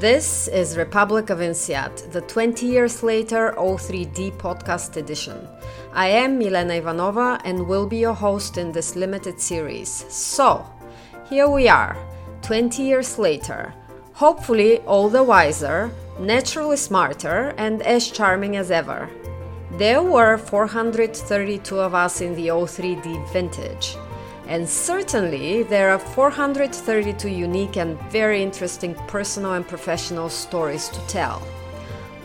This is Republic of INSEAD, the 20 years later O3D podcast edition. I am Milena Ivanova and will be your host in this limited series. So, here we are, 20 years later, hopefully all the wiser, naturally smarter, and as charming as ever. There were 432 of us in the O3D vintage. And certainly, there are 432 unique and very interesting personal and professional stories to tell.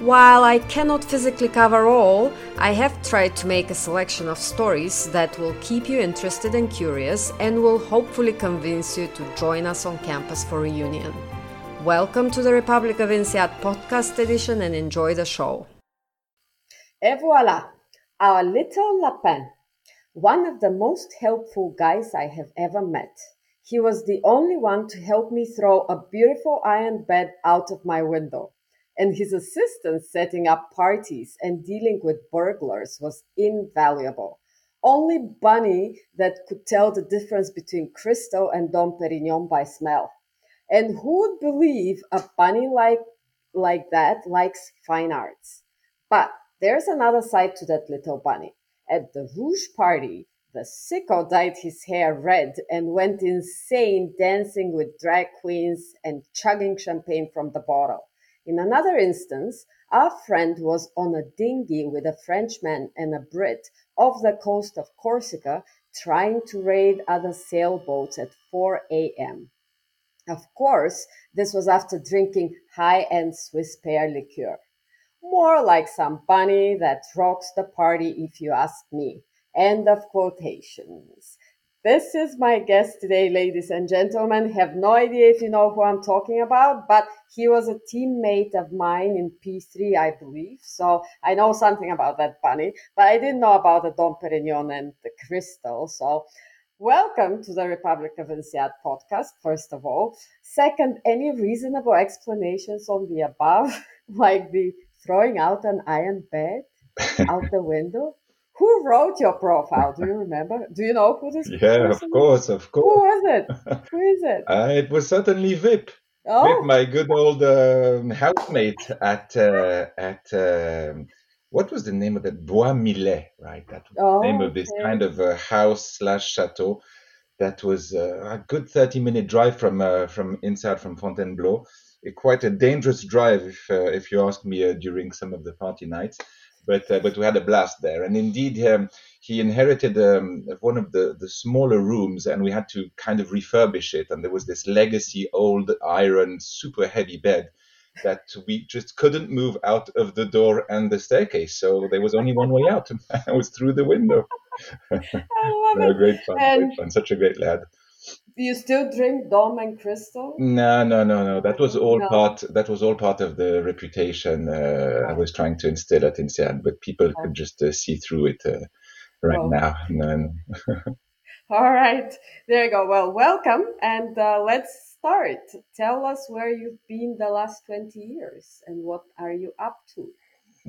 While I cannot physically cover all, I have tried to make a selection of stories that will keep you interested and curious and will hopefully convince you to join us on campus for reunion. Welcome to the Republic of INSEAD podcast edition and enjoy the show. Et voila, our little Lapin one of the most helpful guys I have ever met. He was the only one to help me throw a beautiful iron bed out of my window. And his assistance setting up parties and dealing with burglars was invaluable. Only Bunny that could tell the difference between Cristal and Dom Perignon by smell. And who would believe a bunny like like that likes fine arts? But there's another side to that little bunny. At the Rouge party, the sicko dyed his hair red and went insane dancing with drag queens and chugging champagne from the bottle. In another instance, our friend was on a dinghy with a Frenchman and a Brit off the coast of Corsica trying to raid other sailboats at 4 a.m. Of course, this was after drinking high end Swiss pear liqueur. More like some bunny that rocks the party, if you ask me. End of quotations. This is my guest today, ladies and gentlemen. Have no idea if you know who I'm talking about, but he was a teammate of mine in P3, I believe. So I know something about that bunny, but I didn't know about the Dom Perignon and the Cristal. So welcome to the Republic of INSEAD podcast, first of all. Second, any reasonable explanations on the above, like the throwing out an iron bed out the window? Who wrote your profile? Do you remember? Do you know who this? Yeah, of course, of course. Who was it? Who is it? Uh, it was certainly Vip. Oh. Vip, my good old um, housemate at uh, at um, what was the name of that Bois Millet, right? That was oh, the name of this okay. kind of a house slash chateau. That was uh, a good thirty minute drive from uh, from INSEAD from Fontainebleau quite a dangerous drive, if uh, if you ask me, uh, during some of the party nights. But uh, but we had a blast there, and indeed um, he inherited um, one of the the smaller rooms, and we had to kind of refurbish it. And there was this legacy old iron, super heavy bed that we just couldn't move out of the door and the staircase. So there was only one way out. I was through the window. I love no, it. Great fun, and, great fun. Such a great lad. Do you still drink Dom and Cristal? No, no, no, no. That was all no. part. That was all part of the reputation uh, I was trying to instill at INSEAD, but people could just uh, see through it uh, right oh. now. No, all right, there you go. Well, welcome, and uh, let's start. Tell us where you've been the last twenty years, and what are you up to?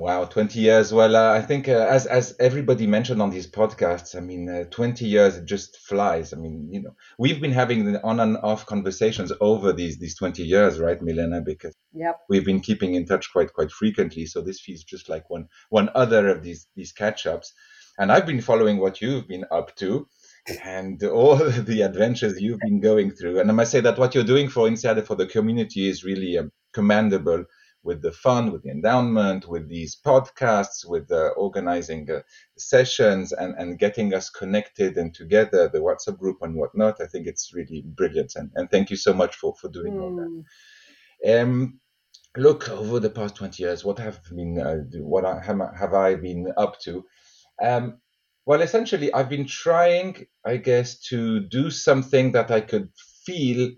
Wow, 20 years. Well, uh, I think uh, as as everybody mentioned on these podcasts, I mean, uh, 20 years it just flies. I mean, you know, we've been having on and off conversations over these these 20 years, right, Milena? Because yep. we've been keeping in touch quite quite frequently. So this feels just like one one other of these these catch ups. And I've been following what you've been up to and all the adventures you've been going through. And I must say that what you're doing for INSEAD for the community is really um, commendable with the fund, with the endowment, with these podcasts, with uh, organizing uh, sessions and, and getting us connected and together, the WhatsApp group and whatnot. I think it's really brilliant. And, and thank you so much for, for doing mm. all that. Hmm. Um, look, over the past 20 years, what have been, uh, what I, have I been up to? Um, well, essentially, I've been trying, I guess, to do something that I could feel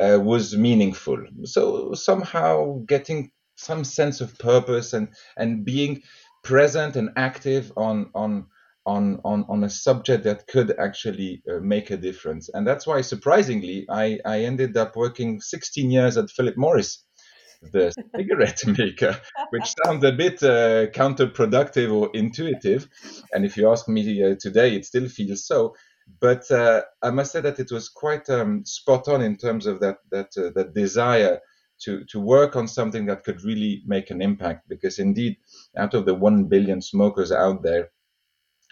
uh, was meaningful. So somehow getting some sense of purpose and and being present and active on on on on, on a subject that could actually uh, make a difference. And that's why surprisingly i i ended up working 16 years at philip morris the cigarette maker which sounds a bit uh, counterproductive or intuitive. And if you ask me uh, today it still feels so. But uh, i must say that it was quite um, spot on in terms of that that uh, that desire to, to work on something that could really make an impact. Because indeed, out of the 1 billion smokers out there,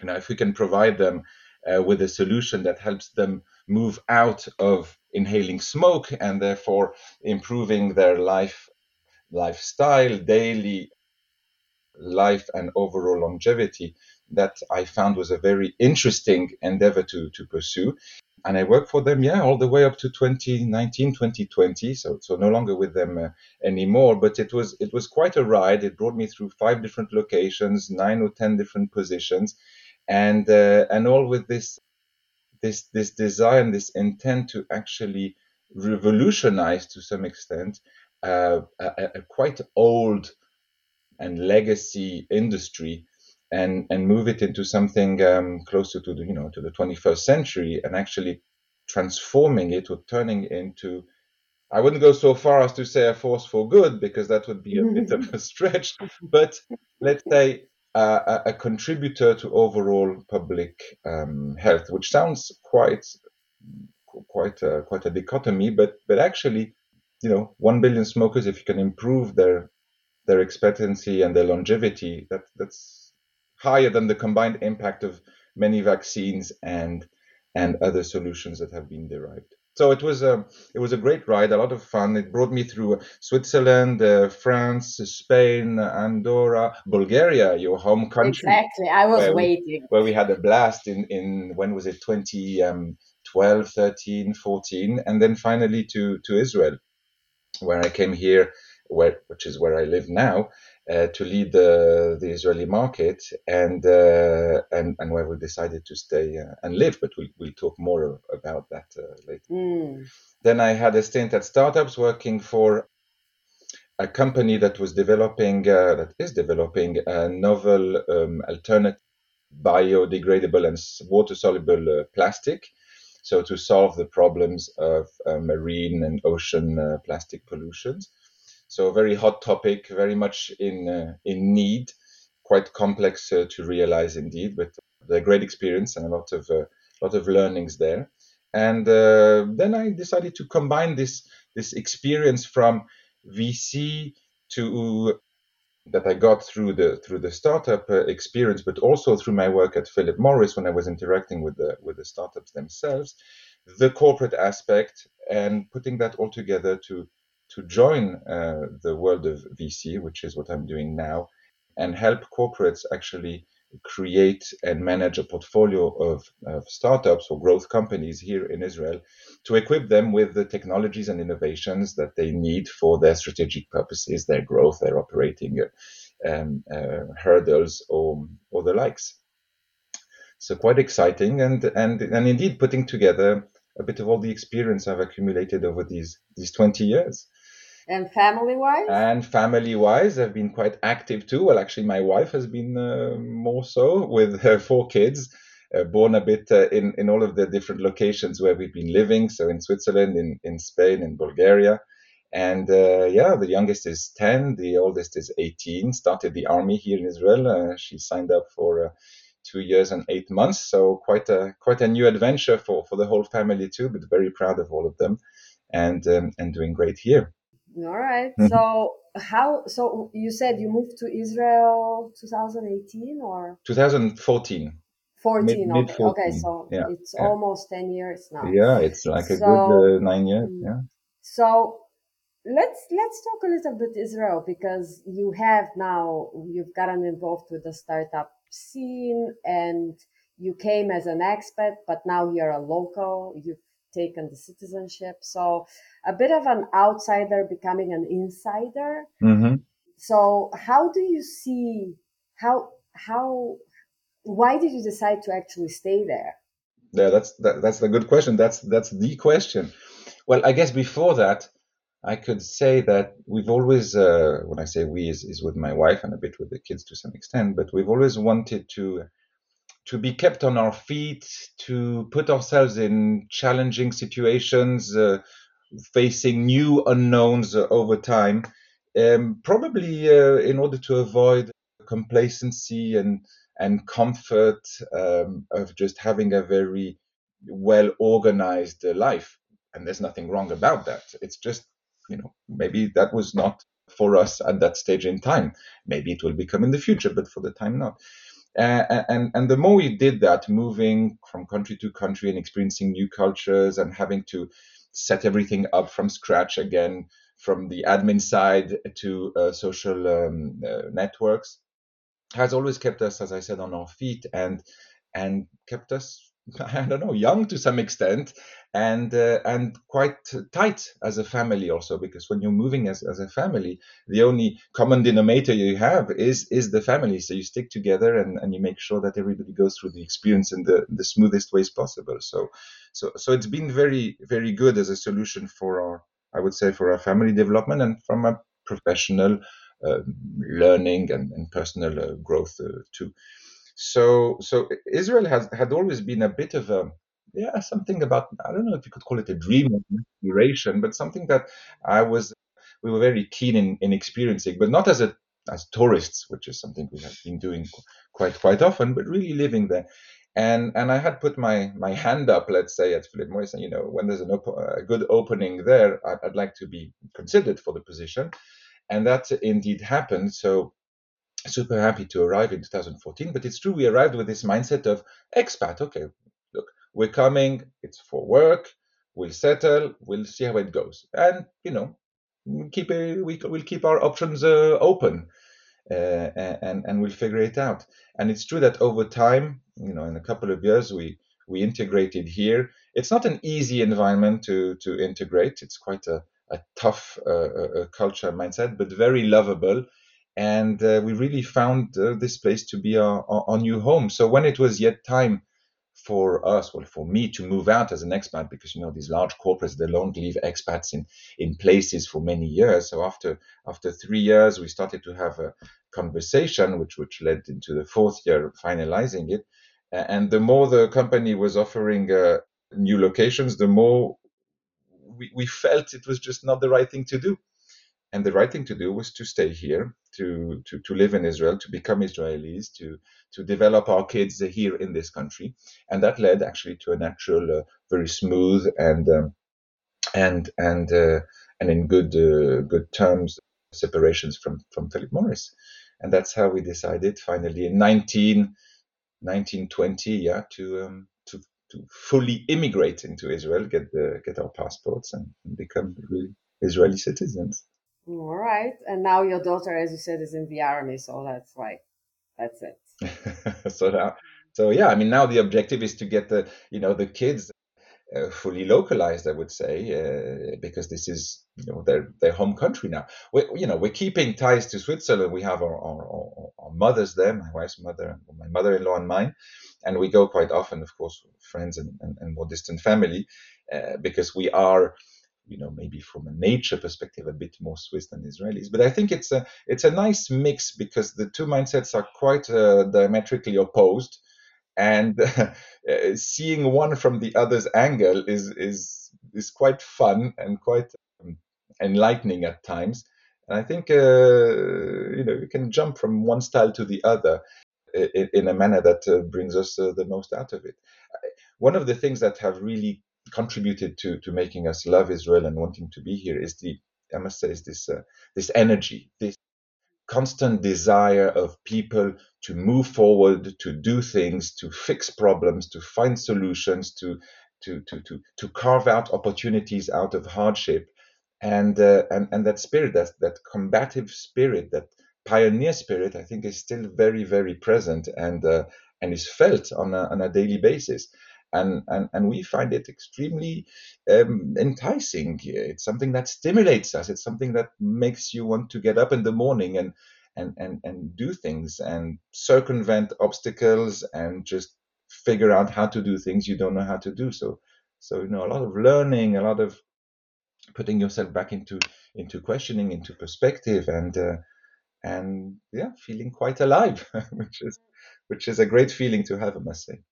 you know, if we can provide them uh, with a solution that helps them move out of inhaling smoke and therefore improving their life lifestyle, daily life, and overall longevity, that I found was a very interesting endeavor to, to pursue. And I worked for them, yeah, all the way up to 2019, 2020. So, so no longer with them uh, anymore. But it was it was quite a ride. It brought me through five different locations, nine or ten different positions, and uh, and all with this this this desire and this intent to actually revolutionize to some extent uh, a, a, quite old and legacy industry and and move it into something um, closer to the you know to the 21st century and actually transforming it or turning into I wouldn't go so far as to say a force for good because that would be a bit of a stretch, but let's say a, a, contributor to overall public um, health, which sounds quite quite a, quite a dichotomy, but but actually, you know, one billion smokers, if you can improve their their expectancy and their longevity, that that's higher than the combined impact of many vaccines and and other solutions that have been derived. So it was a it was a great ride, a lot of fun. It brought me through Switzerland, uh, France, Spain, Andorra, Bulgaria, your home country. Exactly, I was where waiting. We, where we had a blast in in when was it 2012, um, 13, 14, and then finally to to Israel, where I came here, where which is where I live now, to lead the, the Israeli market and, uh, and, and where we decided to stay uh, and live. But we'll, we'll talk more about that uh, later. Mm. Then I had a stint at startups working for a company that was developing, uh, that is developing a novel um, alternate biodegradable and water soluble uh, plastic. So to solve the problems of marine and ocean plastic pollutions. So a very hot topic, very much in uh, in need, quite complex uh, to realize indeed, but a great experience and a lot of uh, lot of learnings there. And uh, then I decided to combine this this experience from VC to that I got through the through the startup uh, experience, but also through my work at Philip Morris when I was interacting with the with the startups themselves, the corporate aspect, and putting that all together to to join uh, the world of VC, which is what I'm doing now, and help corporates actually create and manage a portfolio of, of, startups or growth companies here in Israel to equip them with the technologies and innovations that they need for their strategic purposes, their growth, their operating um, uh, hurdles, or, or the likes. So quite exciting, and and and indeed putting together a bit of all the experience I've accumulated over these these 20 years. And family wise? And family wise, I've been quite active too. Well, actually, my wife has been uh, more so with her four kids, uh, born a bit uh, in, in all of the different locations where we've been living. So in Switzerland, in, in Spain, in Bulgaria. And uh, yeah, the youngest is 10, the oldest is 18, started the army here in Israel. Uh, she signed up for uh, two years and eight months. So quite a, quite a new adventure for, for the whole family too, but very proud of all of them and, um, and doing great here. All right. mm-hmm. So how? So you said you moved to Israel 2018 or 2014. 14. Mid, okay. okay. So yeah. it's yeah. almost 10 years now. Yeah, it's like a so, good uh, nine years. Mm. Yeah. So let's let's talk a little bit Israel because you have now you've gotten involved with the startup scene and you came as an expert, but now you're a local. You've taken the citizenship. So a bit of an outsider becoming an insider. Mm-hmm. So how do you see how how why did you decide to actually stay there? Yeah, that's that, that's a good question. That's that's the question. Well, I guess before that, I could say that we've always, uh, when I say we, is, is with my wife and a bit with the kids to some extent, but we've always wanted to to be kept on our feet, to put ourselves in challenging situations, uh, facing new unknowns uh, over time, um, probably uh, in order to avoid complacency and and comfort um, of just having a very well organized life. And there's nothing wrong about that. It's just you know, maybe that was not for us at that stage in time. Maybe it will become in the future, but for the time not. Uh, and and the more we did that, moving from country to country and experiencing new cultures and having to set everything up from scratch again, from the admin side to uh, social um, uh, networks, has always kept us, as I said, on our feet and and kept us I don't know, young to some extent, and uh, and quite tight as a family also because when you're moving as, as a family, the only common denominator you have is is the family. So you stick together and, and you make sure that everybody goes through the experience in the, the smoothest ways possible. So so so it's been very very good as a solution for our I would say for our family development and from a professional uh, learning and, and personal uh, growth uh, too. So so Israel has had always been a bit of a yeah something about I don't know if you could call it a dream of inspiration, but something that I was we were very keen in, in experiencing, but not as a as tourists, which is something we have been doing quite quite often, but really living there. And and I had put my my hand up, let's say, at Philip Morris, and you know, when there's an op- a good opening there, I'd, I'd like to be considered for the position, and that indeed happened. So super happy to arrive in 2014. But it's true, we arrived with this mindset of expat. Okay, look, we're coming, it's for work, we'll settle, we'll see how it goes. And, you know, keep a, we, we'll keep our options uh, open. Uh, and and we'll figure it out. And it's true that over time, you know, in a couple of years, we we integrated here. It's not an easy environment to to integrate. It's quite a a tough uh, uh culture mindset, but very lovable and uh, we really found uh, this place to be our, our, new home. So when it was yet time for us, well, for me to move out as an expat, because you know these large corporates they don't leave expats in in places for many years. So after after three years, we started to have a conversation, which which led into the fourth year of finalizing it. And the more the company was offering uh, new locations, the more we, we felt it was just not the right thing to do and the right thing to do was to stay here, to, to, to live in Israel, to become Israelis, to, to develop our kids here in this country. And that led actually to a natural, uh, very smooth and, um, and, and, uh, and in good, uh, good terms separations from, from Philip Morris. And that's how we decided finally in 19, 1920, yeah, to, um, to, to fully immigrate into Israel, get the, get our passports and, and become really Israeli citizens. All right. And now your daughter, as you said, is in the army. So that's like, that's it. so now, so yeah, I mean, now the objective is to get the, you know, the kids uh, fully localized, I would say, uh, because this is, you know, their, their home country now. We, you know, we're keeping ties to Switzerland. We have our, our, our, our mothers there, my wife's mother, my mother-in-law and mine. And we go quite often, of course, friends and, and, and more distant family, uh, because we are, you know maybe from a nature perspective a bit more Swiss than Israelis. But I think it's a it's a nice mix because the two mindsets are quite uh, diametrically opposed, and uh, seeing one from the other's angle is is is quite fun and quite um, enlightening at times. And I think uh, you know you can jump from one style to the other in, in a manner that uh, brings us uh, the most out of it. One of the things that have really contributed to to making us love Israel and wanting to be here is the I must say is this uh, this energy, this constant desire of people to move forward, to do things, to fix problems, to find solutions, to to to to, to carve out opportunities out of hardship, and uh, and and that spirit, that that combative spirit, that pioneer spirit, I think is still very very present and uh, and is felt on a on a daily basis and and, and we find it extremely um, enticing. It's something that stimulates us. It's something that makes you want to get up in the morning and and and and do things and circumvent obstacles and just figure out how to do things you don't know how to do. So so you know a lot of learning, a lot of putting yourself back into into questioning, into perspective, and uh, and yeah, feeling quite alive, which is which is a great feeling to have, I must say.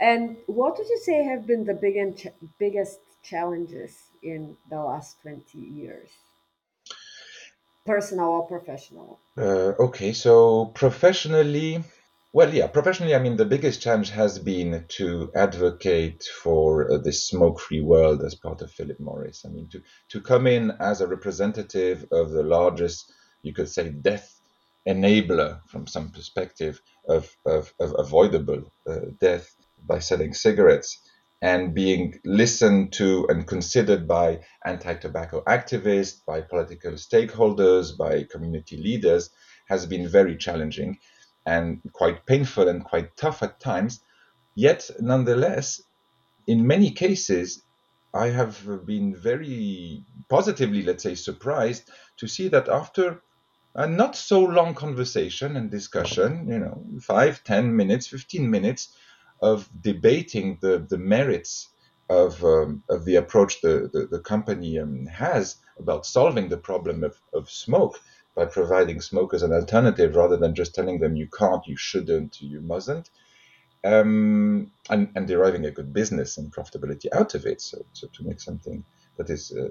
And what would you say have been the big ch- biggest challenges in the last 20 years? Personal or professional? Uh, okay, so professionally, Well, yeah, professionally, I mean, the biggest challenge has been to advocate for uh, this smoke-free world as part of Philip Morris. I mean, to, to come in as a representative of the largest, you could say, death enabler from some perspective of, of, of avoidable uh, death by selling cigarettes and being listened to and considered by anti-tobacco activists, by political stakeholders, by community leaders has been very challenging and quite painful and quite tough at times. Yet, nonetheless, in many cases, I have been very positively, let's say, surprised to see that after a not so long conversation and discussion, you know, five, ten minutes, 15 minutes of debating the, the merits of, um, of the approach the, the, the company um, has about solving the problem of, of smoke, by providing smokers an alternative rather than just telling them you can't, you shouldn't, you mustn't, um, and, and, deriving a good business and profitability out of it. So, so to make something that is uh,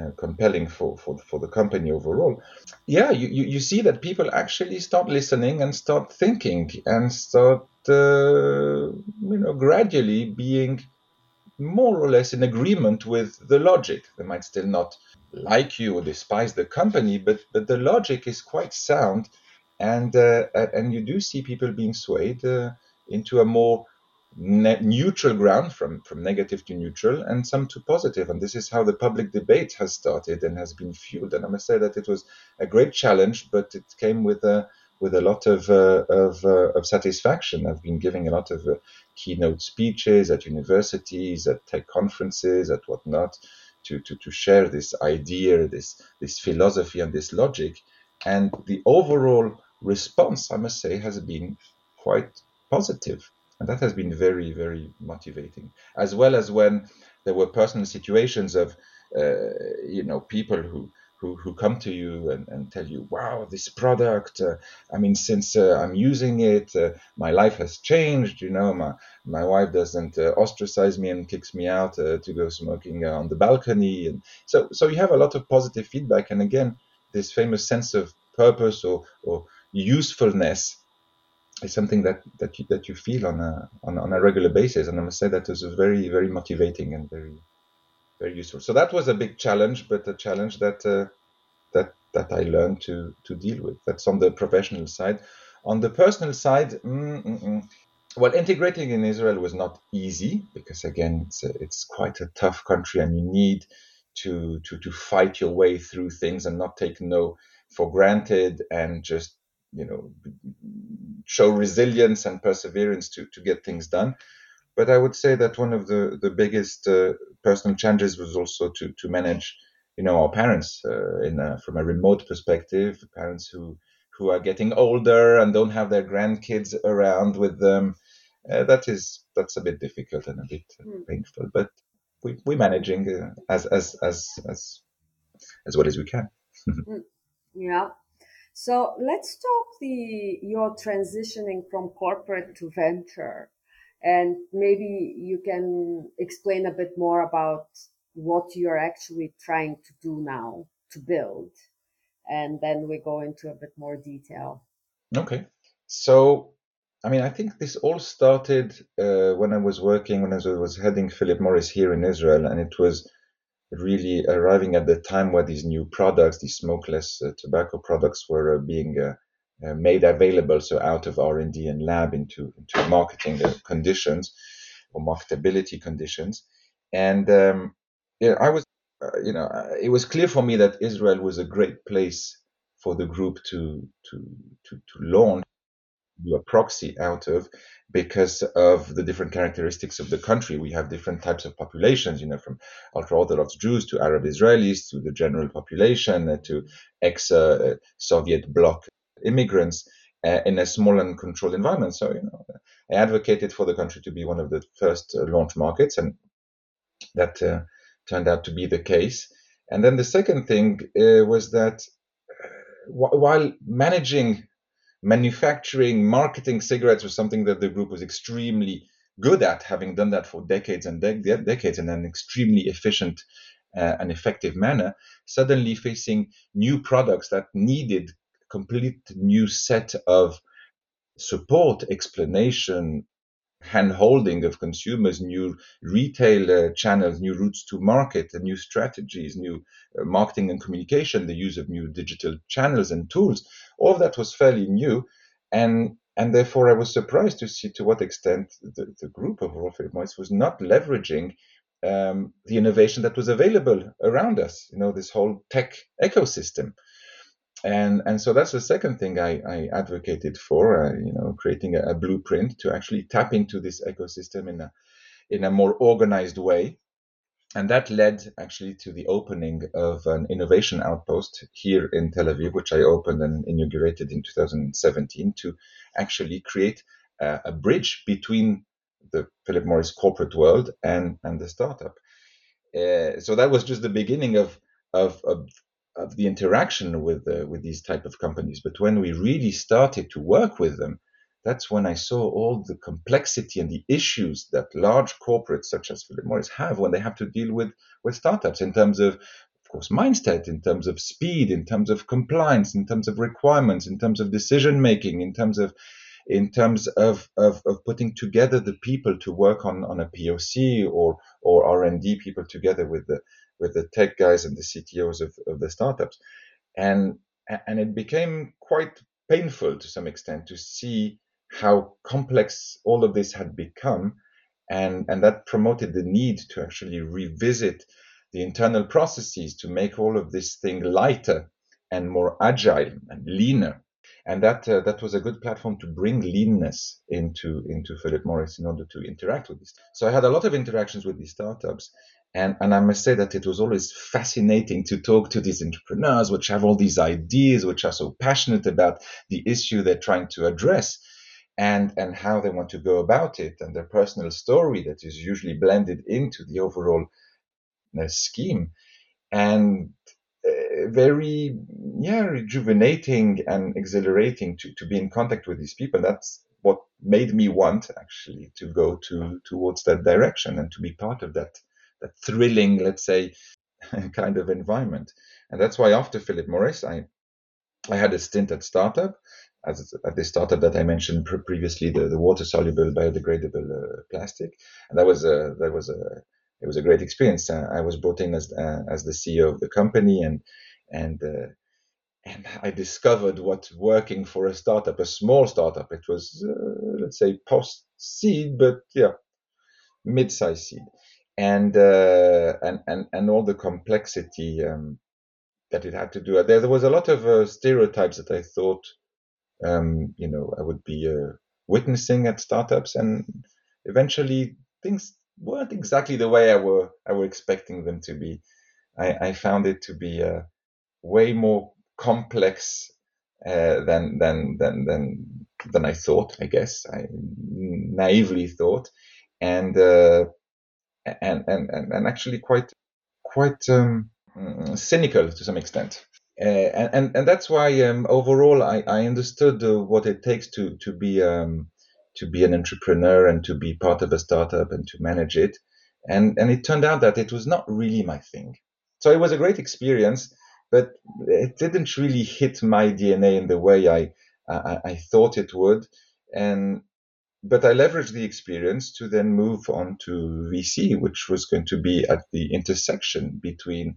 uh, compelling for, for, for the company overall. Yeah, you, you, you, see that people actually start listening and start thinking and start, you know, gradually being more or less in agreement with the logic. They might still not like you or despise the company, but but the logic is quite sound, and uh, and you do see people being swayed uh, into a more ne- neutral ground from from negative to neutral and some to positive. And this is how the public debate has started and has been fueled. And i must say that it was a great challenge but it came with a with a lot of uh, of, uh, of satisfaction i've been giving a lot of uh, keynote speeches at universities at tech conferences at whatnot to, to, to share this idea, this, this philosophy, and this logic. And the overall response, I must say, has been quite positive. And that has been very, very motivating. As well as when there were personal situations of, uh, you know, people who, who, who come to you and, and tell you, wow, this product, uh, I mean, since uh, I'm using it, uh, my life has changed. You know, my, my wife doesn't uh, ostracize me and kicks me out uh, to go smoking uh, on the balcony. And so, so you have a lot of positive feedback. And again, this famous sense of purpose or, or usefulness is something that, that, you, that you feel on a, on, on a regular basis. And I must say that is very, very motivating and very, very useful. So that was a big challenge, but a challenge that uh, that that I learned to to deal with. That's on the professional side. On the personal side, mm-mm. well, integrating in Israel was not easy because again, it's a, it's quite a tough country, and you need to to to fight your way through things and not take no for granted and just you know show resilience and perseverance to to get things done but I would say that one of the the biggest uh, personal challenges was also to to manage, you know, our parents uh, in a, from a remote perspective, parents who who are getting older and don't have their grandkids around with them. Uh, that is that's a bit difficult and a bit mm. painful, but we, we're managing uh, as as as as as well as we can. mm. Yeah. So let's talk the your transitioning from corporate to venture and maybe you can explain a bit more about what you're actually trying to do now to build. And then we go into a bit more detail. Okay. So, I mean, I think this all started uh, when I was working, when I was heading Philip Morris here in Israel, and it was really arriving at the time where these new products, these smokeless uh, tobacco products, were uh, being uh, made available, so out of R&D and lab into, into marketing conditions or marketability conditions. And um, yeah, I was, uh, you know, uh, it was clear for me that Israel was a great place for the group to to to, to launch do a proxy out of because of the different characteristics of the country. We have different types of populations, you know, from ultra Orthodox Jews to Arab Israelis to the general population uh, to ex uh, Soviet bloc immigrants uh, in a small and controlled environment. So, you know, I advocated for the country to be one of the first uh, launch markets, and that uh, turned out to be the case. And then the second thing uh, was that while managing manufacturing, marketing cigarettes was something that the group was extremely good at, having done that for decades and de- decades in an extremely efficient uh, and effective manner, suddenly facing new products that needed complete new set of support, explanation, handholding of consumers, new retail uh, channels, new routes to market, new strategies, new uh, marketing and communication, the use of new digital channels and tools. All of that was fairly new. And and therefore, I was surprised to see to what extent the, the group of Morris was not leveraging um, the innovation that was available around us. You know, this whole tech ecosystem and and so that's the second thing I, I advocated for, uh, you know, creating a, a, blueprint to actually tap into this ecosystem in a in a more organized way, and that led actually to the opening of an innovation outpost here in Tel Aviv, which I opened and inaugurated in 2017 to actually create a, a bridge between the Philip Morris corporate world and and the startup. Uh, so that was just the beginning of of, of of the interaction with uh, with these type of companies. But when we really started to work with them, that's when I saw all the complexity and the issues that large corporates such as Philip Morris have when they have to deal with with startups in terms of of course mindset in terms of speed in terms of compliance in terms of requirements in terms of decision making in terms of in terms of, of, of putting together the people to work on, on a POC or or R&D people together with the with the tech guys and the CTOs of, of the startups. And, and it became quite painful to some extent to see how complex all of this had become. And, and that promoted the need to actually revisit the internal processes to make all of this thing lighter and more agile and leaner. And that uh, that was a good platform to bring leanness into into Philip Morris in order to interact with this. So I had a lot of interactions with these startups, and, and I must say that it was always fascinating to talk to these entrepreneurs, which have all these ideas, which are so passionate about the issue they're trying to address and, and how they want to go about it and their personal story that is usually blended into the overall uh, scheme. And uh, very, yeah, rejuvenating and exhilarating to, to be in contact with these people. That's what made me want actually to go to towards that direction and to be part of that a thrilling, let's say, kind of environment. And that's why after Philip Morris, I I had a stint at startup, as at the startup that I mentioned pre- previously, the, the water soluble biodegradable uh, plastic, and that was a that was a it was a great experience. Uh, I was brought in as uh, as the CEO of the company, and and uh, and I discovered what working for a startup, a small startup, it was uh, let's say post seed, but yeah, mid-sized seed and uh, and and and all the complexity um, that it had to do. There, there was a lot of uh, stereotypes that I thought, um, you know, I would be uh, witnessing at startups, and eventually things weren't exactly the way I were I were expecting them to be. I, I found it to be uh, way more complex uh, than than than than than I thought. I guess I naively thought, and uh, and and and actually quite quite um, mm, cynical to some extent. Uh, and, and and that's why um, overall I, I understood uh, what it takes to to be um, to be an entrepreneur and to be part of a startup and to manage it. And and it turned out that it was not really my thing. So it was a great experience, but it didn't really hit my DNA in the way I I, I thought it would. And but I leveraged the experience to then move on to VC, which was going to be at the intersection between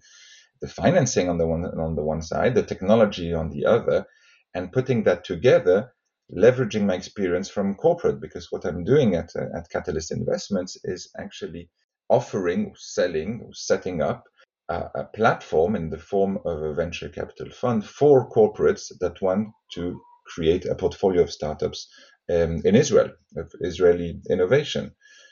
the financing on the one on the one side, the technology on the other, and putting that together, leveraging my experience from corporate. Because what I'm doing at at Catalyst Investments is actually offering, selling, setting up a, a platform in the form of a venture capital fund for corporates that want to create a portfolio of startups um, in Israel, of Israeli innovation.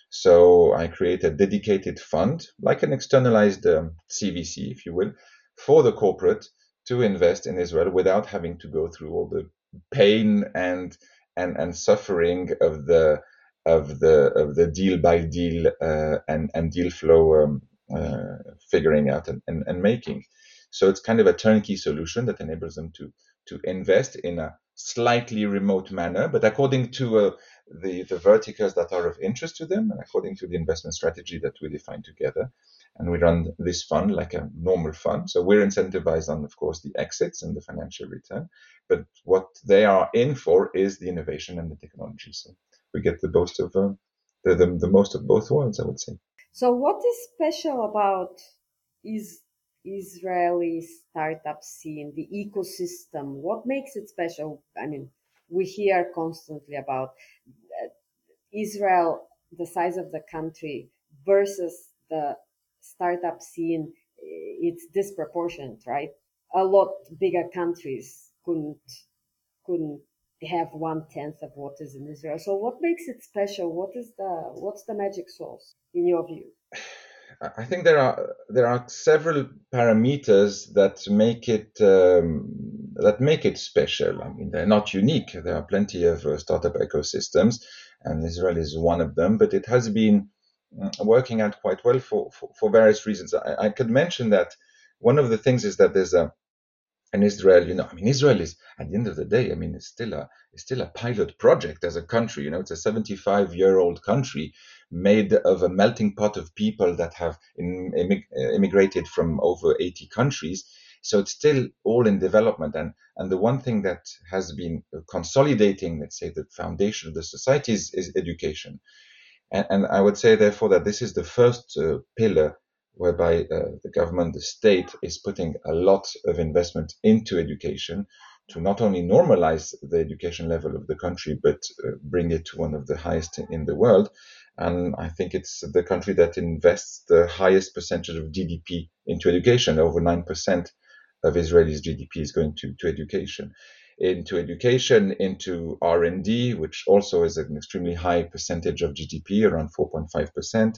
So I create a dedicated fund, like an externalized um, CVC, if you will, for the corporate to invest in Israel without having to go through all the pain and and and suffering of the of the of the deal by deal uh, and and deal flow um, uh, figuring out and, and, and making. So it's kind of a turnkey solution that enables them to to invest in a slightly remote manner, but according to uh, the, the verticals that are of interest to them and according to the investment strategy that we define together. and we run this fund like a normal fund. So we're incentivized on, of course, the exits and the financial return. But what they are in for is the innovation and the technology. So we get the most of uh, the, the, the most of both worlds, I would say. So what is special about is Israeli startup scene, the ecosystem? What makes it special? I mean, we hear constantly about uh, Israel, the size of the country versus the startup scene. It's disproportionate, right? A lot bigger countries couldn't couldn't have one tenth of what is in Israel. So what makes it special? What is the what's the magic sauce in your view? I think there are there are several parameters that make it um, that make it special. I mean, they're not unique. There are plenty of uh, startup ecosystems, and Israel is one of them. But it has been mm, working out quite well for for, for various reasons. I, I could mention that one of the things is that there's a and Israel, you know, I mean, Israel is at the end of the day, I mean, it's still a it's still a pilot project as a country. You know, it's a 75 year old country made of a melting pot of people that have immigrated from over 80 countries. So it's still all in development. And and the one thing that has been consolidating, let's say, the foundation of the society is, is education. And, and I would say, therefore, that this is the first uh, pillar whereby uh, the government, the state, is putting a lot of investment into education to not only normalize the education level of the country, but uh, bring it to one of the highest in the world. And I think it's the country that invests the highest percentage of GDP into education. Over 9% of Israelis' GDP is going to, to education. Into education, into R&D, which also is an extremely high percentage of GDP, around 4.5%.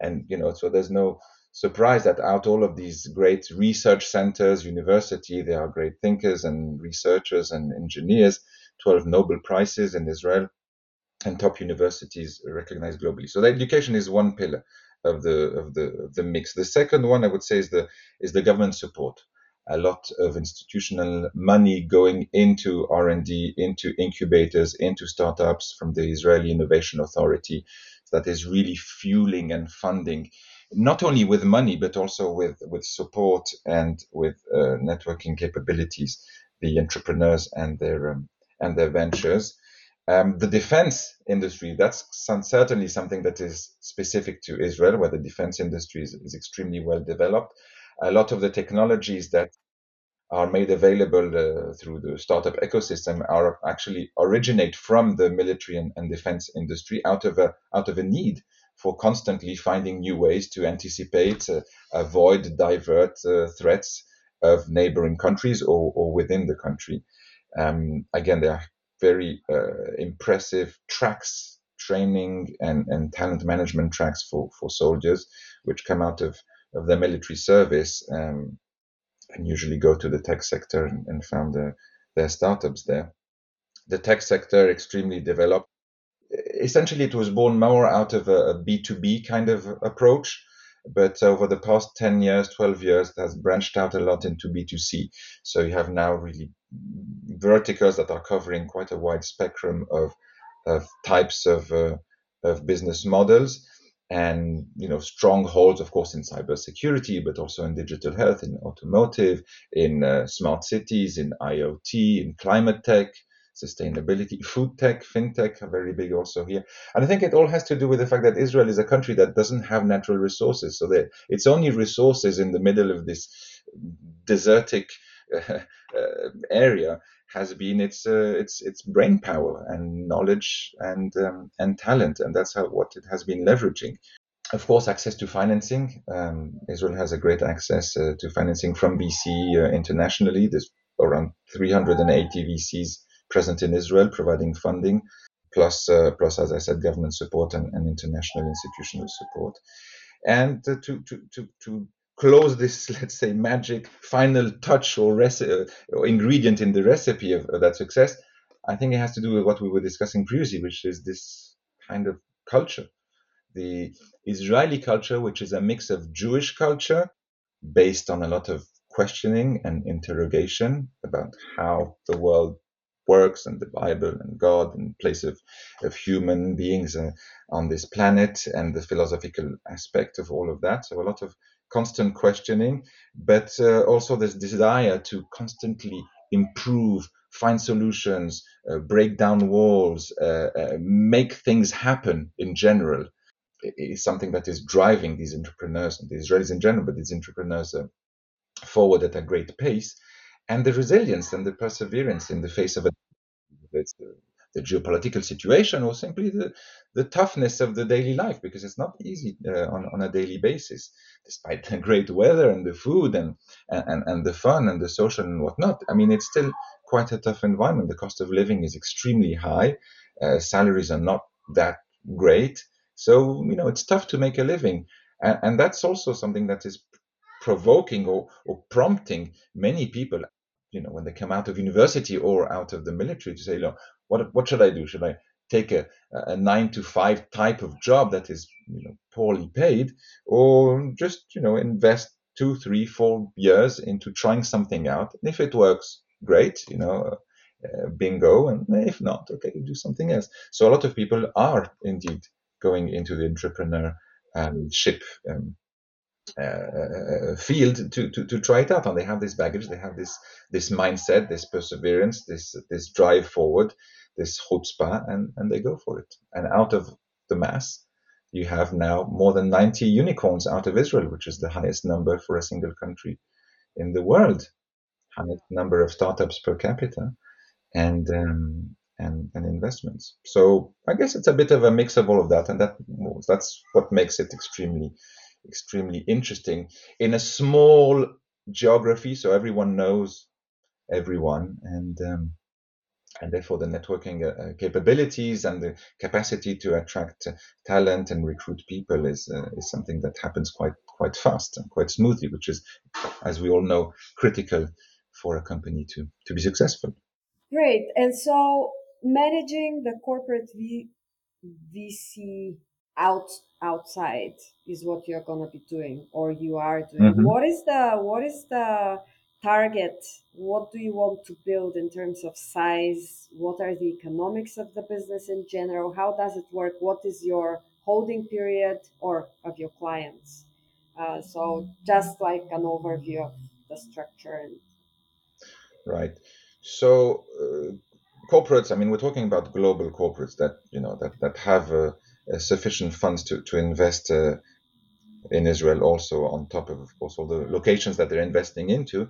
And, you know, so there's no surprised that out all of these great research centers, university, there are great thinkers and researchers and engineers, 12 Nobel Prizes in Israel, and top universities recognized globally. So the education is one pillar of the of the of the mix. The second one I would say is the is the government support. A lot of institutional money going into R&D, into incubators, into startups from the Israeli Innovation Authority that is really fueling and funding not only with money but also with with support and with uh, networking capabilities, the entrepreneurs and their um, and their ventures. Um, the defense industry, that's some, certainly something that is specific to Israel, where the defense industry is, is, extremely well developed. A lot of the technologies that are made available uh, through the startup ecosystem are actually originate from the military and, and defense industry out of a out of a need for constantly finding new ways to anticipate, uh, avoid, divert uh, threats of neighboring countries or, or within the country. Um, again, there are very uh, impressive tracks, training and, and talent management tracks for, for soldiers, which come out of, of their military service um, and usually go to the tech sector and, and found their, their startups there. The tech sector extremely developed essentially it was born more out of a a B2B kind of approach. But over the past 10 years, 12 years, it has branched out a lot into B2C. So you have now really verticals that are covering quite a wide spectrum of, of types of, uh, of business models and you know strongholds of course in cybersecurity but also in digital health in automotive in uh, smart cities in iot in climate tech sustainability, food tech, fintech are very big also here. And I think it all has to do with the fact that Israel is a country that doesn't have natural resources. So that its only resources in the middle of this desertic uh, uh, area has been its uh, its its brain power and knowledge and um, and talent, and that's how what it has been leveraging. Of course, access to financing. Um, Israel has a great access uh, to financing from VC uh, internationally. There's around 380 VCs present in Israel, providing funding, plus, uh, plus as I said, government support and, and international institutional support. And to, to, to, to close this, let's say, magic final touch or, reci- or ingredient in the recipe of, of that success, I think it has to do with what we were discussing previously, which is this kind of culture. The Israeli culture, which is a mix of Jewish culture based on a lot of questioning and interrogation about how the world works and the Bible and God and place of, of human beings uh, on this planet and the philosophical aspect of all of that. So a lot of constant questioning, but uh, also this desire to constantly improve, find solutions, uh, break down walls, uh, uh, make things happen in general is something that is driving these entrepreneurs and the Israelis in general, but these entrepreneurs uh, forward at a great pace. And the resilience and the perseverance in the face of the, the geopolitical situation or simply the, the toughness of the daily life because it's not easy uh, on, on a daily basis despite the great weather and the food and, and, and the fun and the social and whatnot. I mean it's still quite a tough environment. The cost of living is extremely high. Uh, salaries are not that great. So you know it's tough to make a living. And, and that's also something that is provoking or, or prompting many people you know when they come out of university or out of the military to say look what what should I do? Should I take a, a nine to five type of job that is you know poorly paid, or just you know invest two, three, four years into trying something out? And if it works, great, you know, uh, bingo. And if not, okay, do something else. So a lot of people are indeed going into the entrepreneur um, ship um, uh, field to, to, to try it out. And they have this baggage, they have this this mindset, this perseverance, this this drive forward, this chutzpah, and, and they go for it. And out of the mass, you have now more than 90 unicorns out of Israel, which is the highest number for a single country in the world, highest number of startups per capita, and um, and, and investments. So I guess it's a bit of a mix of all of that, and that that's what makes it extremely extremely interesting in a small geography, so everyone knows everyone, and um, and therefore the networking uh, uh, capabilities and the capacity to attract uh, talent and recruit people is uh, is something that happens quite quite fast and quite smoothly, which is, as we all know, critical for a company to to be successful. Great, and so managing the corporate v- VC out outside is what you're going to be doing or you are doing. Mm-hmm. What is the what is the target? What do you want to build in terms of size? What are the economics of the business in general? How does it work? What is your holding period or of your clients? Uh, so just like an overview of the structure and right. So uh, corporates i mean we're talking about global corporates that you know that that have uh sufficient funds to to invest uh, in Israel also on top of, of course, all the locations that they're investing into.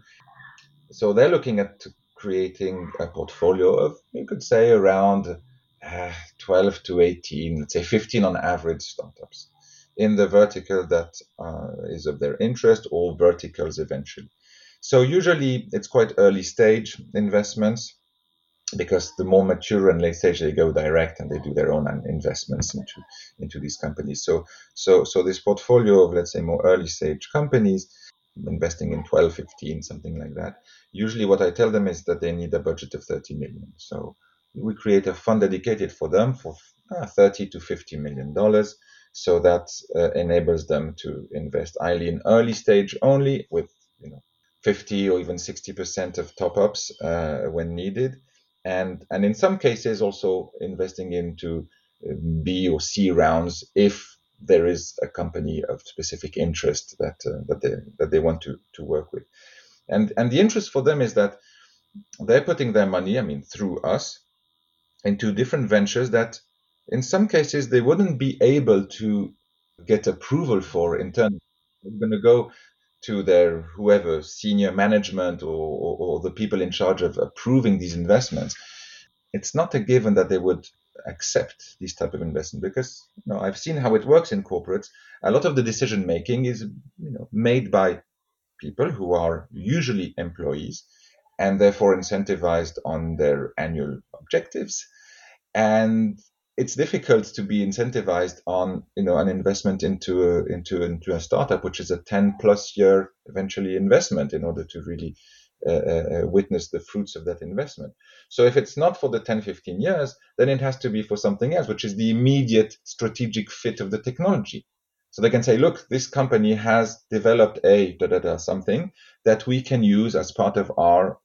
So they're looking at creating a portfolio of, you could say, around uh, 12 to 18, let's say 15 on average startups in the vertical that uh, is of their interest or verticals eventually. So usually it's quite early stage investments because the more mature and late stage they go direct and they do their own investments into into these companies. So so so this portfolio of let's say more early stage companies investing in 12 15 something like that usually what i tell them is that they need a budget of 30 million. So we create a fund dedicated for them for uh, 30 to 50 million dollars. So that uh, enables them to invest either in early stage only with you know 50 or even 60% of top ups uh, when needed and and in some cases also investing into uh, B or C rounds if there is a company of specific interest that uh, that they that they want to to work with, and and the interest for them is that they're putting their money, I mean, through us, into different ventures that in some cases they wouldn't be able to get approval for internally. They're going to go to their whoever senior management or, or, or, the people in charge of approving these investments it's not a given that they would accept this type of investment because you know i've seen how it works in corporates. A lot of the decision making is you know made by people who are usually employees and therefore incentivized on their annual objectives. And it's difficult to be incentivized on you know an investment into a, into into a startup which is a 10 plus year eventually investment in order to really uh, uh, uh, witness the fruits of that investment so if it's not for the 10 15 years then it has to be for something else which is the immediate strategic fit of the technology so they can say look this company has developed a da, da, da, something that we can use as part of our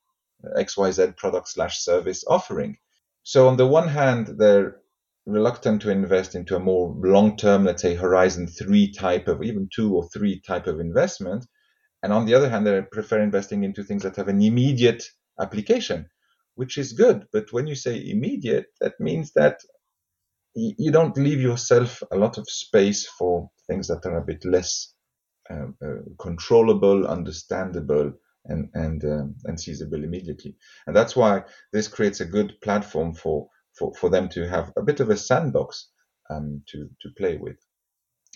XYZ product slash service offering. So on the one hand, they're reluctant to invest into a more long-term, let's say horizon three type of even two or three type of investment. And on the other hand, they prefer investing into things that have an immediate application, which is good. But when you say immediate, that means that you don't leave yourself a lot of space for things that are a bit less uh, uh, controllable, understandable, and and um, and seizable immediately. And that's why this creates a good platform for for, for them to have a bit of a sandbox um, to to play with.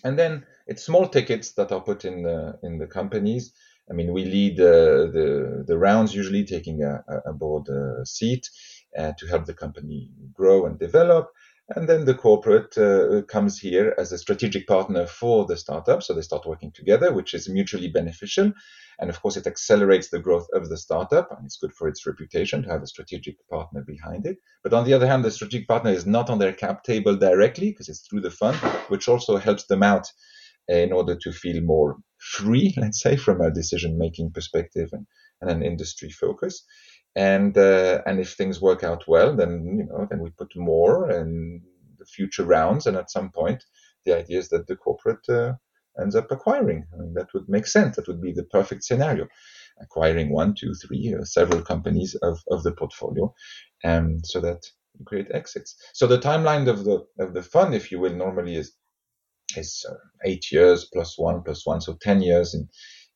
And then it's small tickets that are put in the in the companies. I mean, we lead uh, the the rounds usually taking a, a board uh, seat uh, to help the company grow and develop. And then the corporate uh, comes here as a strategic partner for the startup. So they start working together, which is mutually beneficial. And of course, it accelerates the growth of the startup and it's good for its reputation to have a strategic partner behind it. But on the other hand, the strategic partner is not on their cap table directly because it's through the fund, which also helps them out in order to feel more free, let's say, from a decision making perspective and, and an industry focus and uh, and if things work out well, then you know then we put more in the future rounds, and at some point, the idea is that the corporate uh, ends up acquiring. I mean, that would make sense. That would be the perfect scenario, acquiring one, two, three, or several companies of, of the portfolio, and so that you create exits. So the timeline of the of the fund, if you will, normally is is uh, eight years plus one plus one, so ten years in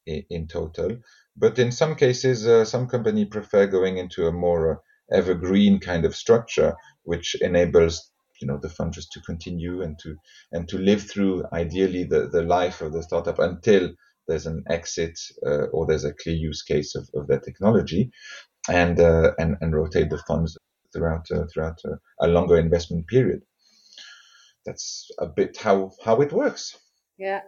in, in total. But in some cases, uh, some company prefer going into a more uh, evergreen kind of structure, which enables you know the fund just to continue and to and to live through ideally the, the life of the startup until there's an exit uh, or there's a clear use case of, of that technology and uh, and and rotate the funds throughout uh, throughout uh, a longer investment period. That's a bit how how it works. Yeah.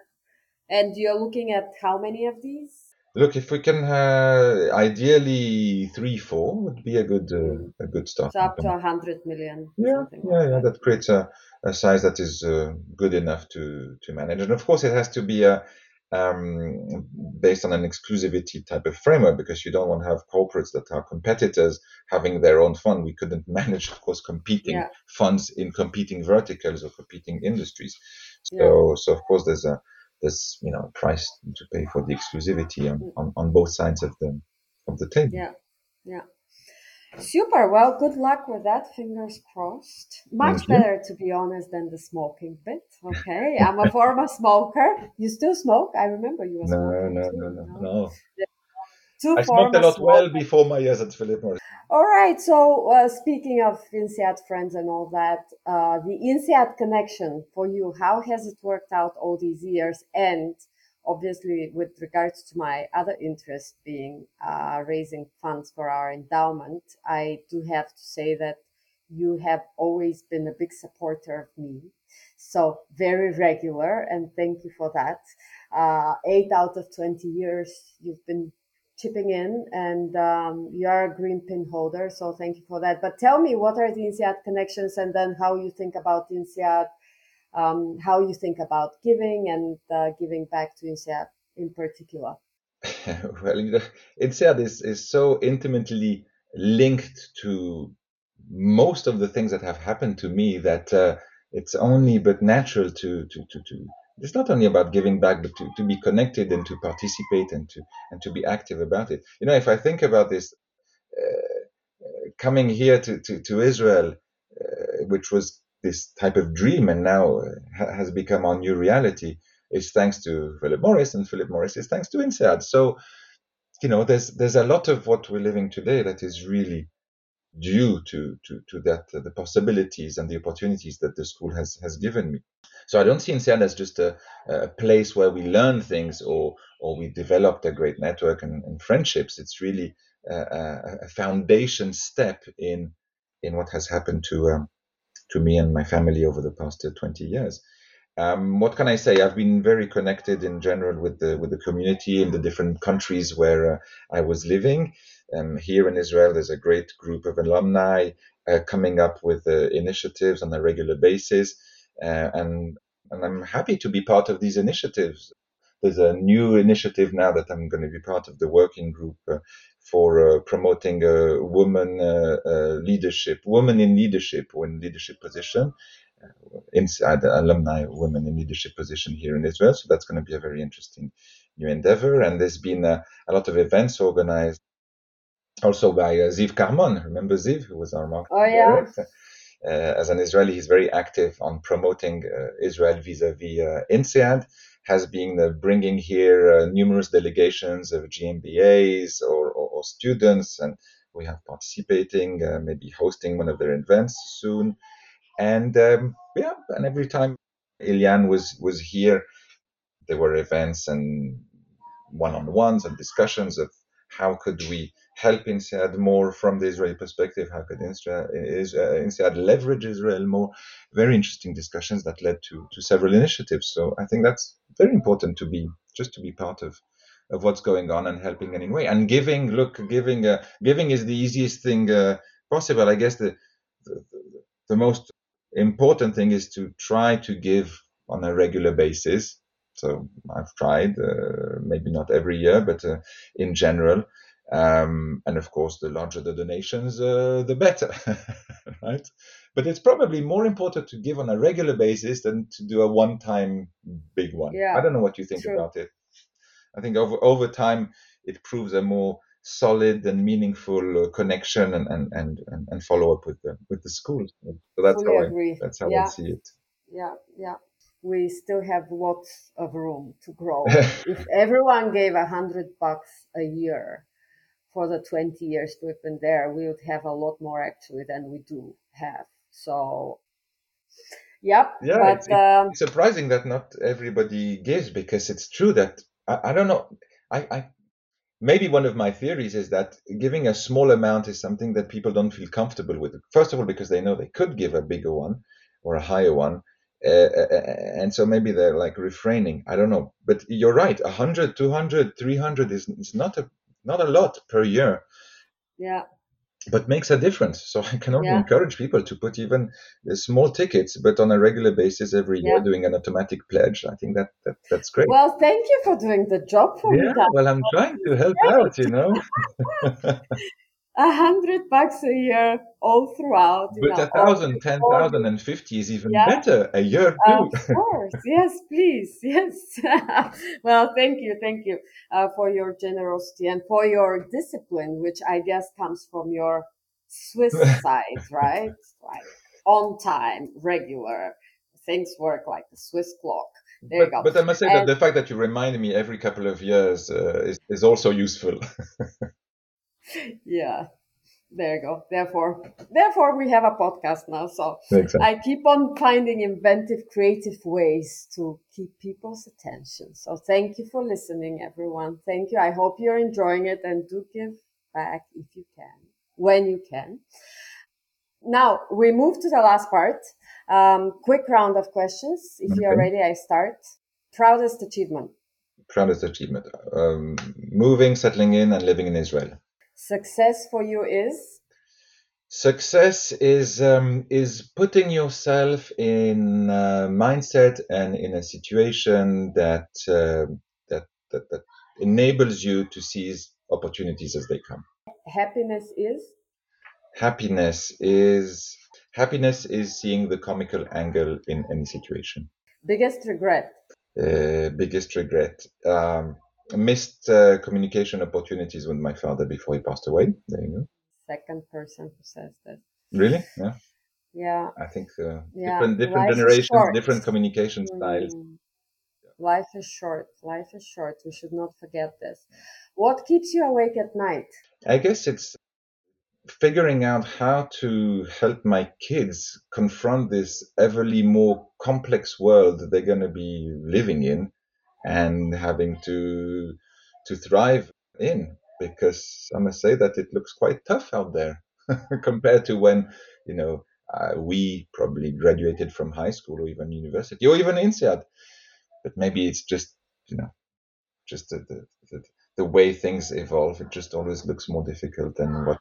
And you're looking at how many of these Look, if we can, uh, ideally three, four would be a good uh, a good start. So up to a hundred million. Yeah, yeah, like yeah. That. that. creates a, a size that is uh, good enough to to manage, and of course it has to be a um, based on an exclusivity type of framework because you don't want to have corporates that are competitors having their own fund. We couldn't manage, of course, competing yeah. funds in competing verticals or competing industries. So, yeah. so of course, there's a there's you know price to pay for the exclusivity on, mm. on, on both sides of the of the table. Yeah, yeah. Super. Well, good luck with that. Fingers crossed. Much better, to be honest, than the smoking bit. Okay. I'm a former smoker. You still smoke? I remember you were no, smoking. No, no, no, no, no. Two I smoked a lot well before my years at Philip Morris. All right. So uh, speaking of INSEAD friends and all that, uh, the INSEAD connection for you, how has it worked out all these years? And obviously, with regards to my other interest being uh, raising funds for our endowment, I do have to say that you have always been a big supporter of me. So very regular, and thank you for that. Uh, eight out of 20 years, you've been chipping in and um, you are a green pin holder so thank you for that. But tell me what are the INSEAD connections and then how you think about INSEAD um, how you think about giving and uh, giving back to INSEAD in particular? Well you know, INSEAD is, is so intimately linked to most of the things that have happened to me that uh, it's only but natural to, to, to, to it's not only about giving back, but to, to be connected and to participate and to and to be active about it. You know, if I think about this, uh, coming here to to, to Israel, uh, which was this type of dream, and now uh, has become our new reality, is thanks to Philip Morris, and Philip Morris is thanks to INSEAD. So, you know, there's there's a lot of what we're living today that is really due to to to that uh, the possibilities and the opportunities that the school has has given me. So I don't see INSEAD as just a, a place where we learn things or or we developed a great network and, and friendships. It's really a, a, foundation step in in what has happened to um, to me and my family over the past uh, 20 years. Um, what can I say? I've been very connected in general with the with the community in the different countries where uh, I was living. Um, here in Israel, there's a great group of alumni uh, coming up with uh, initiatives on a regular basis. Uh, and and I'm happy to be part of these initiatives. There's a new initiative now that I'm going to be part of the working group uh, for uh, promoting woman uh, leadership, women in leadership in leadership position, inside the alumni women in leadership position here in Israel. So that's going to be a very interesting new endeavor. And there's been a lot of events organized also by uh, Ziv Carmon. Remember Ziv, who was our marketing Oh, yeah. director? Uh, as an Israeli, he's very active on promoting uh, Israel vis-a-vis uh, INSEAD, has been uh, bringing here uh, numerous delegations of GMBAs or, or, or students, and we have participating, uh, maybe hosting one of their events soon. And um, yeah, and every time Ilian was was here, there were events and one-on-ones and discussions of how could we help INSEAD more from the Israeli perspective? How could INSEAD, INSEAD leverage Israel more? Very interesting discussions that led to, to several initiatives. So I think that's very important to be just to be part of of what's going on and helping in any way and giving. Look, giving uh, giving is the easiest thing uh, possible. I guess the, the the most important thing is to try to give on a regular basis. So I've tried, uh, maybe not every year, but uh, in general. Um, and of course, the larger the donations, uh, the better, right? But it's probably more important to give on a regular basis than to do a one-time big one. Yeah, I don't know what you think true. about it. I think over over time it proves a more solid and meaningful uh, connection and and and, and, follow up with the with the school. So that's Fully how I, agree. that's how I see it. yeah, yeah. We still have lots of room to grow. If everyone gave a hundred bucks a year for the 20 years we've been there, we would have a lot more actually than we do have. So, yep. yeah, it's, But um, it's surprising that not everybody gives because it's true that I, I don't know. I, I maybe one of my theories is that giving a small amount is something that people don't feel comfortable with. First of all, because they know they could give a bigger one or a higher one. Uh, and so maybe they're like refraining. I don't know. But you're right. 100, 200, 300 is, is not a not a lot per year, yeah, but makes a difference. So I can only yeah, encourage people to put even uh, small tickets, but on a regular basis every year, yeah. doing an automatic pledge. I think that, that that's great. Well, thank you for doing the job for me. Yeah, That well, I'm trying to help out, you know. a hundred bucks a year all throughout, But know, a thousand, ten thousand, and fifty is even yeah. better a year too. Of course, yes, please, yes. well, thank you, thank you uh, for your generosity and for your discipline, which I guess comes from your Swiss side, right? Like on time, regular. Things work like the Swiss clock. There you But go. but I must say that the fact that you remind me every couple of years uh, is is also useful. Yeah, there you go. Therefore, therefore we have a podcast now. So exactly. I keep on finding inventive, creative ways to keep people's attention. So thank you for listening, everyone. Thank you. I hope you're enjoying it and do give back if you can, when you can. Now we move to the last part. Um, quick round of questions. If you're ready, I start. Proudest achievement, Proudest achievement: um, moving, settling in, and living in Israel. Success for you is Success is um, is putting yourself in a mindset and in a situation that uh, that, that that enables you to seize opportunities as they come. happiness is Happiness is happiness is seeing the comical angle in any situation. biggest regret. Uh, biggest regret: um, missed uh, communication opportunities with my father before he passed away. There you go. Second person who says that. Really? Yeah. Yeah, I think uh, yeah. different different Life generations, different communication styles. Mm. Life is short. Life is short. We should not forget this. What keeps you awake at night? I guess it's figuring out how to help my kids confront this everly more complex world they're going to be living in and having to to thrive in because I must say that it looks quite tough out there compared to when you know uh, we probably graduated from high school or even university or even INSEAD. But maybe it's just you know just the, the, the, the way things evolve it just always looks more difficult than what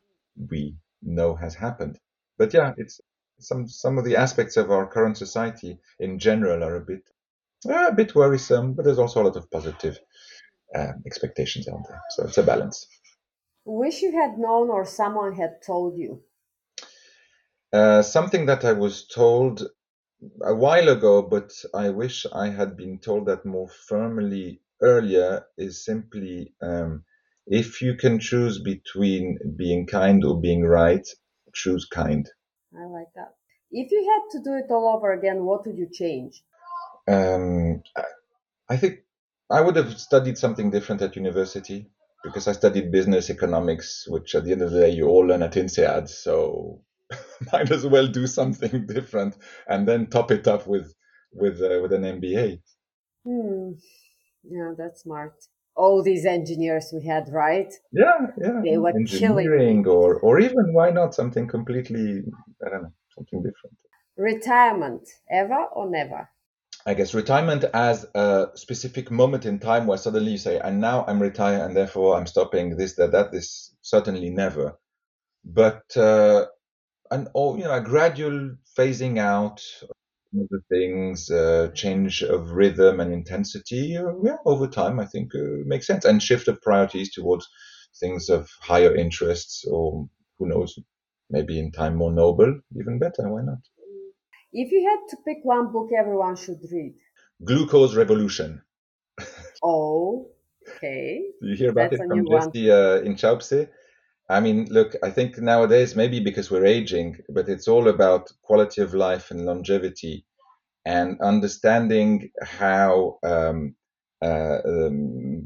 we know has happened. But yeah it's some some of the aspects of our current society in general are a bit a bit worrisome but there's also a lot of positive um, expectations out there so it's a balance Wish you had known or someone had told you. Uh, something that I was told a while ago, but I wish I had been told that more firmly earlier is simply um, if you can choose between being kind or being right, choose kind. I like that. If you had to do it all over again, what would you change? Um, I think I would have studied something different at university because I studied business economics, which at the end of the day you all learn at INSEAD. So might as well do something different and then top it up with with uh, with an MBA. Hmm. Yeah, that's smart. All these engineers we had, right? Yeah, yeah. They were Engineering, or or even why not something completely I don't know something different. Retirement, ever or never? I guess retirement as a specific moment in time where suddenly you say, and now I'm retired and therefore I'm stopping this, that, that, this certainly never. But uh, an oh, you know, a gradual phasing out of the things, uh, change of rhythm and intensity, uh, yeah, over time, I think uh, makes sense. And shift of priorities towards things of higher interests, or who knows, maybe in time more noble, even better. Why not? If you had to pick one book everyone should read, Glucose Revolution. oh, okay. You hear about That's it from. Jessie uh, Inchauspé? I mean, look, I think nowadays, maybe because we're aging, but it's all about quality of life and longevity and understanding how um, uh, um,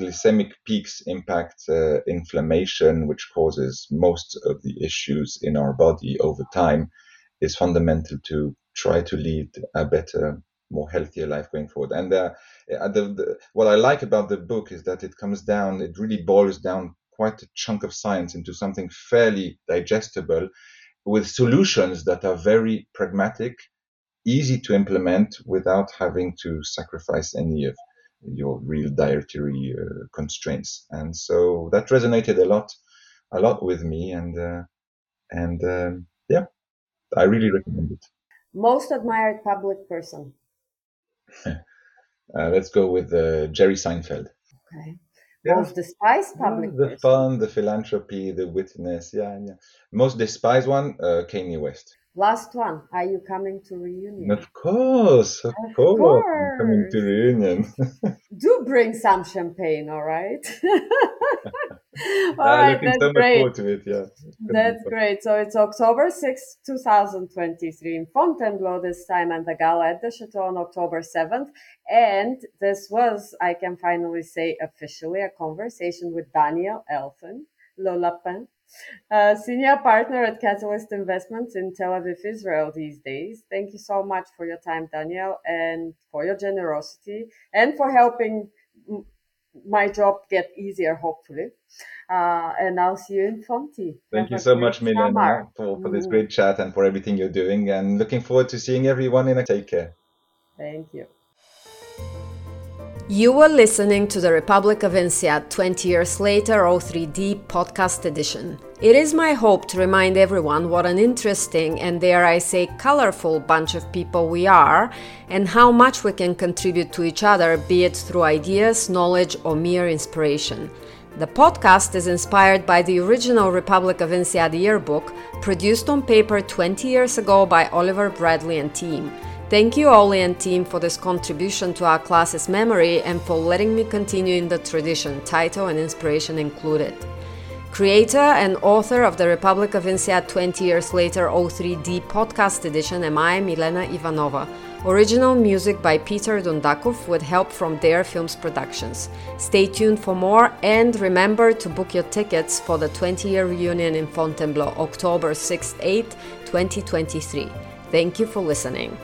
glycemic peaks impact uh, inflammation, which causes most of the issues in our body over time, is fundamental to try to lead a better, more healthier life going forward. And uh, the, the, what I like about the book is that it comes down, it really boils down quite a chunk of science into something fairly digestible with solutions that are very pragmatic, easy to implement without having to sacrifice any of your real dietary uh, constraints. And so that resonated a lot, a lot with me. And, uh, and, um, yeah, I really recommend it. Most admired public person. Uh, let's go with uh, Jerry Seinfeld. Okay. Yeah. Most despised public the person. fun, the philanthropy, the witness. Yeah, yeah. Most despised one, uh, Kanye West. Last one. Are you coming to reunion? Of course, of, Of course. I'm coming to reunion. Do bring some champagne, all right? all right, that's so great. it. Yeah. That's great. So it's October 6th, 2023 in Fontainebleau this time and the gala at the Chateau on October 7th. And this was, I can finally say officially, a conversation with Daniel Elfin, Le Lapin, uh, senior partner at Catalyst Investments in Tel Aviv, Israel these days. Thank you so much for your time, Daniel, and for your generosity and for helping m- my job get easier, hopefully. Uh, and I'll see you in Fonti. Thank Have you so much, Milena, for, for this Mm. great chat and for everything you're doing. And looking forward to seeing everyone in a take care. Thank you. You were listening to the Republic of INSEAD 20 Years Later 03D podcast edition. It is my hope to remind everyone what an interesting and, dare I say, colorful bunch of people we are and how much we can contribute to each other, be it through ideas, knowledge, or mere inspiration. The podcast is inspired by the original Republic of INSEAD yearbook, produced on paper 20 years ago by Oliver Bradley and team. Thank you, Oli and team, for this contribution to our class's memory and for letting me continue in the tradition, title and inspiration included. Creator and author of the Republic of INSEAD 20 Years Later 03D podcast edition am I, Milena Ivanova. Original music by Peter Dundakov with help from Dare Films Productions. Stay tuned for more and remember to book your tickets for the 20 year reunion in Fontainebleau, October 6th 8th, 2023. Thank you for listening.